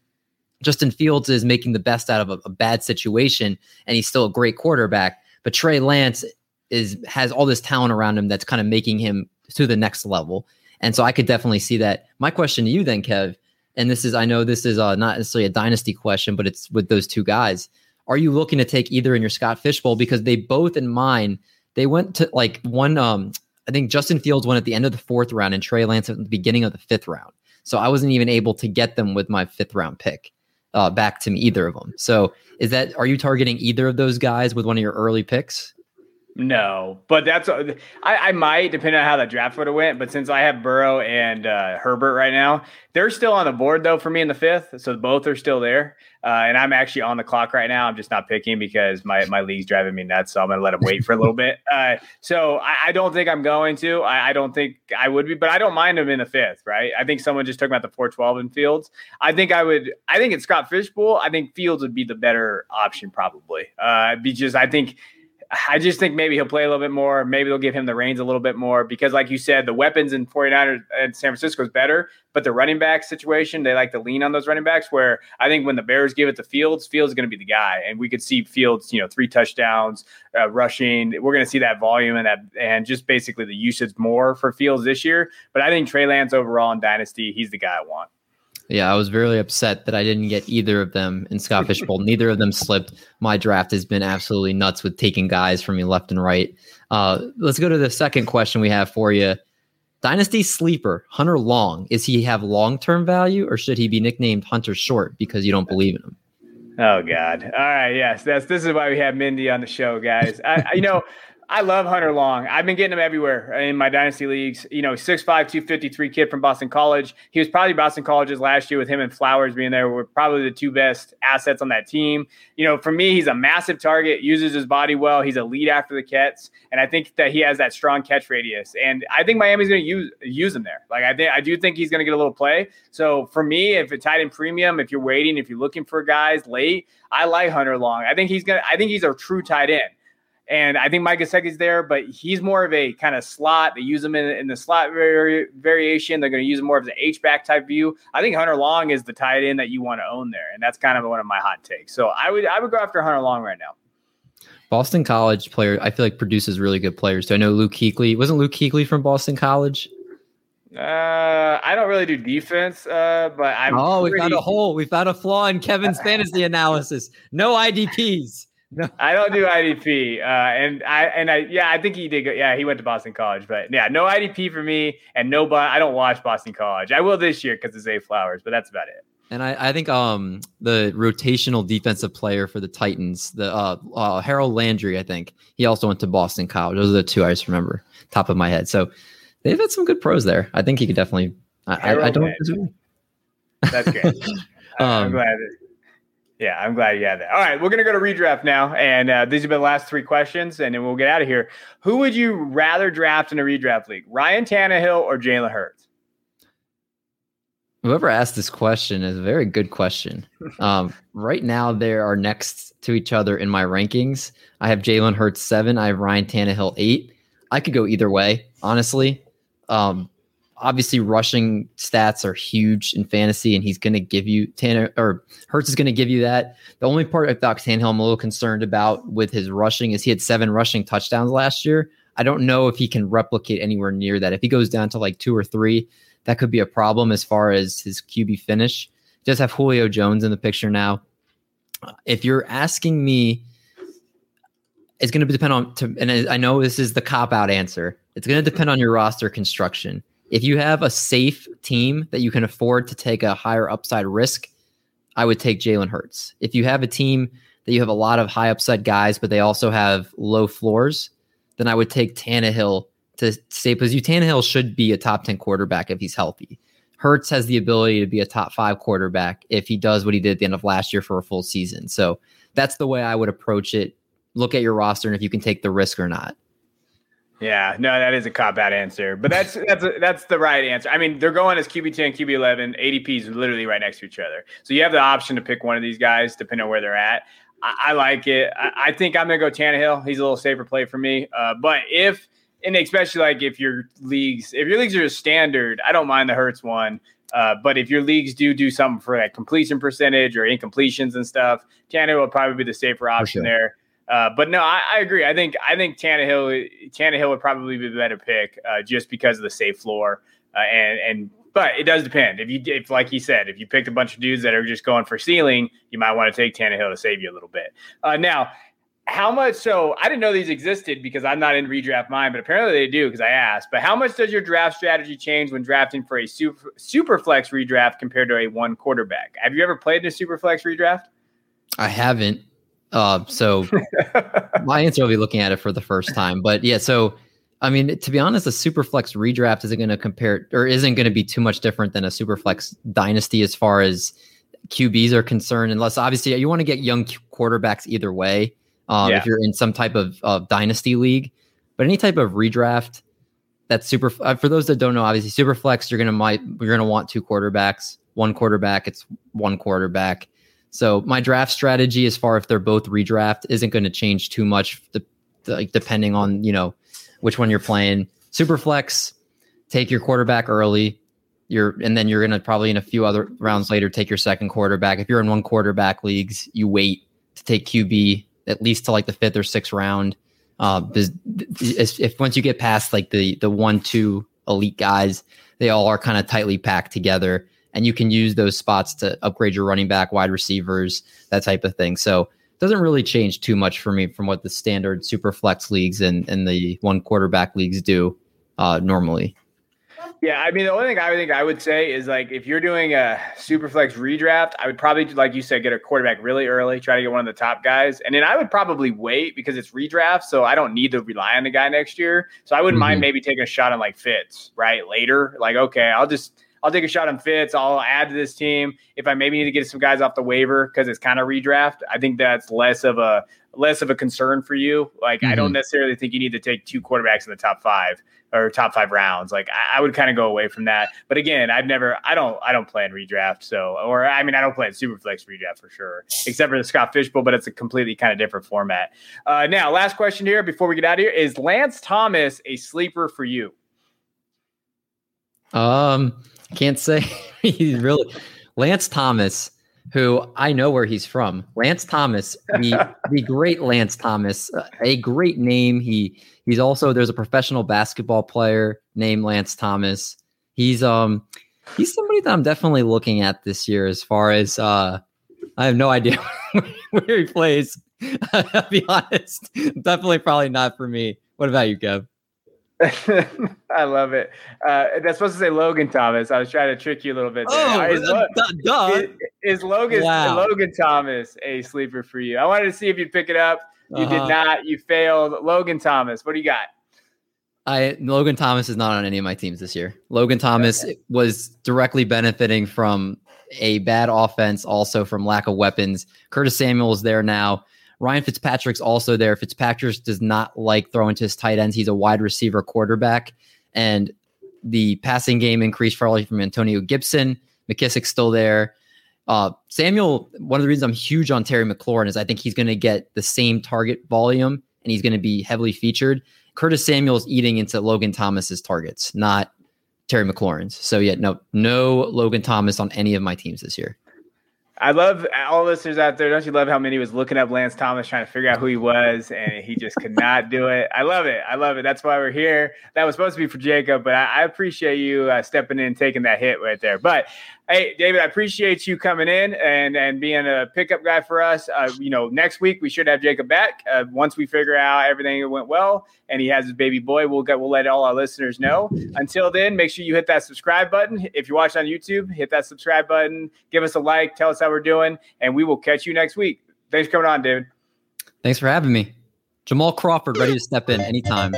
Justin Fields is making the best out of a, a bad situation, and he's still a great quarterback. But Trey Lance is has all this talent around him that's kind of making him to the next level. And so I could definitely see that. My question to you then, Kev, and this is I know this is uh, not necessarily a dynasty question, but it's with those two guys. Are you looking to take either in your Scott Fish Bowl because they both in mine they went to like one um I think Justin Fields went at the end of the fourth round and Trey Lance at the beginning of the fifth round. So I wasn't even able to get them with my fifth round pick uh, back to me, either of them. So is that are you targeting either of those guys with one of your early picks? No, but that's I, I might depending on how the draft would have went. But since I have Burrow and uh, Herbert right now, they're still on the board though for me in the fifth, so both are still there. Uh, and I'm actually on the clock right now. I'm just not picking because my my league's driving me nuts. So I'm gonna let him wait for a little bit. Uh, so I, I, don't think I'm going to. I, I, don't think I would be, but I don't mind him in the fifth. Right? I think someone just talking about the 412 in Fields. I think I would. I think it's Scott Fish Bowl. I think Fields would be the better option probably. Uh, because I think I just think maybe he'll play a little bit more. Maybe they'll give him the reins a little bit more because, like you said, the weapons in 49ers and San Francisco is better, but the running back situation, they like to lean on those running backs. Where I think when the Bears give it to Fields, Fields is going to be the guy. And we could see Fields, you know, three touchdowns, uh, rushing. We're going to see that volume and that, and just basically the usage more for Fields this year. But I think Trey Lance overall in Dynasty, he's the guy I want. Yeah, I was very upset that I didn't get either of them in Scott Fish Bowl. Neither of them slipped. My draft has been absolutely nuts with taking guys from me left and right. Uh, let's go to the second question we have for you. Dynasty sleeper Hunter Long. Is he have long term value, or should he be nicknamed Hunter Short because you don't believe in him? Oh God! All right, yes, that's this is why we have Mindy on the show, guys. I, you know, I love Hunter Long. I've been getting him everywhere in my dynasty leagues. You know, 6'5, 253 kid from Boston College. He was probably Boston College's last year with him and Flowers being there. Were probably the two best assets on that team. You know, for me, he's a massive target, uses his body well. He's a lead after the catch. And I think that he has that strong catch radius. And I think Miami's going to use use him there. Like I think I do think he's going to get a little play. So for me, if it's tight end premium, if you're waiting, if you're looking for guys late, I like Hunter Long. I think he's gonna I think he's a true tight end. And I think Mike Gesicki's there, but he's more of a kind of slot. They use him in, in the slot vari- variation. They're going to use him more of the H back type view. I think Hunter Long is the tight end that you want to own there, and that's kind of one of my hot takes. So I would I would go after Hunter Long right now. Boston College player, I feel like produces really good players. Do I know Luke Kuechly? Wasn't Luke Kuechly from Boston College? Uh, I don't really do defense, uh, but I'm. Oh, we found a hole. We found a flaw in Kevin's fantasy analysis. No IDPs. No. I don't do IDP, uh, and I and I yeah I think he did. Go, yeah, he went to Boston College, but yeah, no IDP for me, and no. I don't watch Boston College. I will this year because it's A Flowers, but that's about it. And I, I think um the rotational defensive player for the Titans, the uh, uh, Harold Landry, I think he also went to Boston College. Those are the two I just remember top of my head. So they've had some good pros there. I think he could definitely. I, I, don't. That's good. um, I'm glad. That, yeah, I'm glad you had that. All right, we're gonna go to redraft now, and uh, these have been the last three questions, and then we'll get out of here. Who would you rather draft in a redraft league, Ryan Tannehill or Jalen Hurts? Whoever asked this question is a very good question. Um, right now, they are next to each other in my rankings. I have Jalen Hurts seven. I have Ryan Tannehill eight. I could go either way, honestly. Um, obviously rushing stats are huge in fantasy, and he's going to give you Tanner or Hurts is going to give you that. The only part I thought Tannehill I'm a little concerned about with his rushing is he had seven rushing touchdowns last year. I don't know if he can replicate anywhere near that. If he goes down to like two or three, that could be a problem as far as his QB finish. Does have Julio Jones in the picture now. If you're asking me, it's going to depend on, to, and I know this is the cop out answer. It's going to depend on your roster construction. If you have a safe team that you can afford to take a higher upside risk, I would take Jalen Hurts. If you have a team that you have a lot of high upside guys, but they also have low floors, then I would take Tannehill to stay because you Tannehill should be a top 10 quarterback if he's healthy. Hurts has the ability to be a top five quarterback if he does what he did at the end of last year for a full season. So that's the way I would approach it. Look at your roster and if you can take the risk or not. Yeah, no, that is a cop out answer, but that's that's a, that's the right answer. I mean, they're going as QB ten, QB eleven. ADP is literally right next to each other, so you have the option to pick one of these guys depending on where they're at. I, I like it. I, I, think I'm gonna go Tannehill. He's a little safer play for me. Uh, but if and especially like if your leagues, if your leagues are standard, I don't mind the Hurts one. Uh, but if your leagues do do something for like completion percentage or incompletions and stuff, Tannehill would probably be the safer option sure. there. Uh, but no, I, I, agree. I think I think Tannehill Tannehill would probably be the better pick uh, just because of the safe floor uh, and and but it does depend. If you if like he said, if you picked a bunch of dudes that are just going for ceiling, you might want to take Tannehill to save you a little bit. Uh, now, how much? So I didn't know these existed because I'm not in redraft mine, but apparently they do because I asked. But how much does your draft strategy change when drafting for a super super flex redraft compared to a one quarterback? Have you ever played in a super flex redraft? I haven't. Uh, so my answer will be looking at it for the first time. But yeah, so I mean, to be honest, a superflex redraft isn't going to compare or isn't going to be too much different than a superflex dynasty as far as QBs are concerned, unless obviously you want to get young quarterbacks either way. Um, yeah. If you're in some type of, of dynasty league, but any type of redraft that's super. Uh, for those that don't know, obviously superflex, you're gonna might you're gonna want two quarterbacks. One quarterback, it's one quarterback. So my draft strategy, as far if they're both redraft, isn't going to change too much. The, the, like depending on you know which one you're playing. Superflex, take your quarterback early. You're and then you're going to probably in a few other rounds later take your second quarterback. If you're in one quarterback leagues, you wait to take QB at least to like the fifth or sixth round. Uh, if, if once you get past like the the one two elite guys, they all are kind of tightly packed together and you can use those spots to upgrade your running back, wide receivers, that type of thing. So it doesn't really change too much for me from what the standard super flex leagues and, and the one quarterback leagues do uh, normally. Yeah, I mean, the only thing I would think I would say is like if you're doing a super flex redraft, I would probably, like you said, get a quarterback really early, try to get one of the top guys, and then I would probably wait because it's redraft, so I don't need to rely on the guy next year. So I wouldn't mm-hmm. mind maybe taking a shot on like Fitz right later. Like, okay, I'll just I'll take a shot on Fitz. I'll add to this team if I maybe need to get some guys off the waiver because it's kind of redraft. I think that's less of a less of a concern for you. Like mm-hmm. I don't mm-hmm. necessarily think you need to take two quarterbacks in the top five or top five rounds. Like I, I would kind of go away from that. But again, I've never, I don't, I don't play in redraft. So, or I mean, I don't play in Superflex redraft for sure, except for the Scott Fish Bowl, but it's a completely kind of different format. Uh, now, last question here before we get out of here is Lance Thomas a sleeper for you? Um, can't say he's really Lance Thomas who I know where he's from. Lance Thomas, the the great Lance Thomas, uh, a great name. He he's also there's a professional basketball player named Lance Thomas. He's um he's somebody that I'm definitely looking at this year as far as uh I have no idea where he plays. I'll be honest. Definitely probably not for me. What about you, Kev? I love it. Uh, that's supposed to say Logan Thomas. I was trying to trick you a little bit. There. Oh, is, uh, duh. Is, is Logan wow. Logan Thomas a sleeper for you? I wanted to see if you'd pick it up. You uh-huh. did not. You failed. Logan Thomas. What do you got? I Logan Thomas is not on any of my teams this year. Logan Thomas okay. was directly benefiting from a bad offense, also from lack of weapons. Curtis Samuel is there now. Ryan Fitzpatrick's also there. Fitzpatrick does not like throwing to his tight ends. He's a wide receiver quarterback. And the passing game increased probably from Antonio Gibson. McKissic's still there. Uh, Samuel, one of the reasons I'm huge on Terry McLaurin is I think he's going to get the same target volume and he's going to be heavily featured. Curtis Samuel's eating into Logan Thomas's targets, not Terry McLaurin's. So yeah, no, no Logan Thomas on any of my teams this year. I love all listeners out there. Don't you love how many was looking up Lance Thomas trying to figure out who he was, and he just could not do it. I love it. I love it. That's why we're here. That was supposed to be for Jacob, but I, I appreciate you uh, stepping in, taking that hit right there. But Hey, David, I appreciate you coming in and and being a pickup guy for us. Uh, you know, next week we should have Jacob back. Uh, once we figure out everything went well and he has his baby boy, we'll get we'll let all our listeners know. Until then, make sure you hit that subscribe button. If you're watching on YouTube, hit that subscribe button. Give us a like. Tell us how we're doing, and we will catch you next week. Thanks for coming on, David. Thanks for having me. Jamal Crawford ready to step in anytime.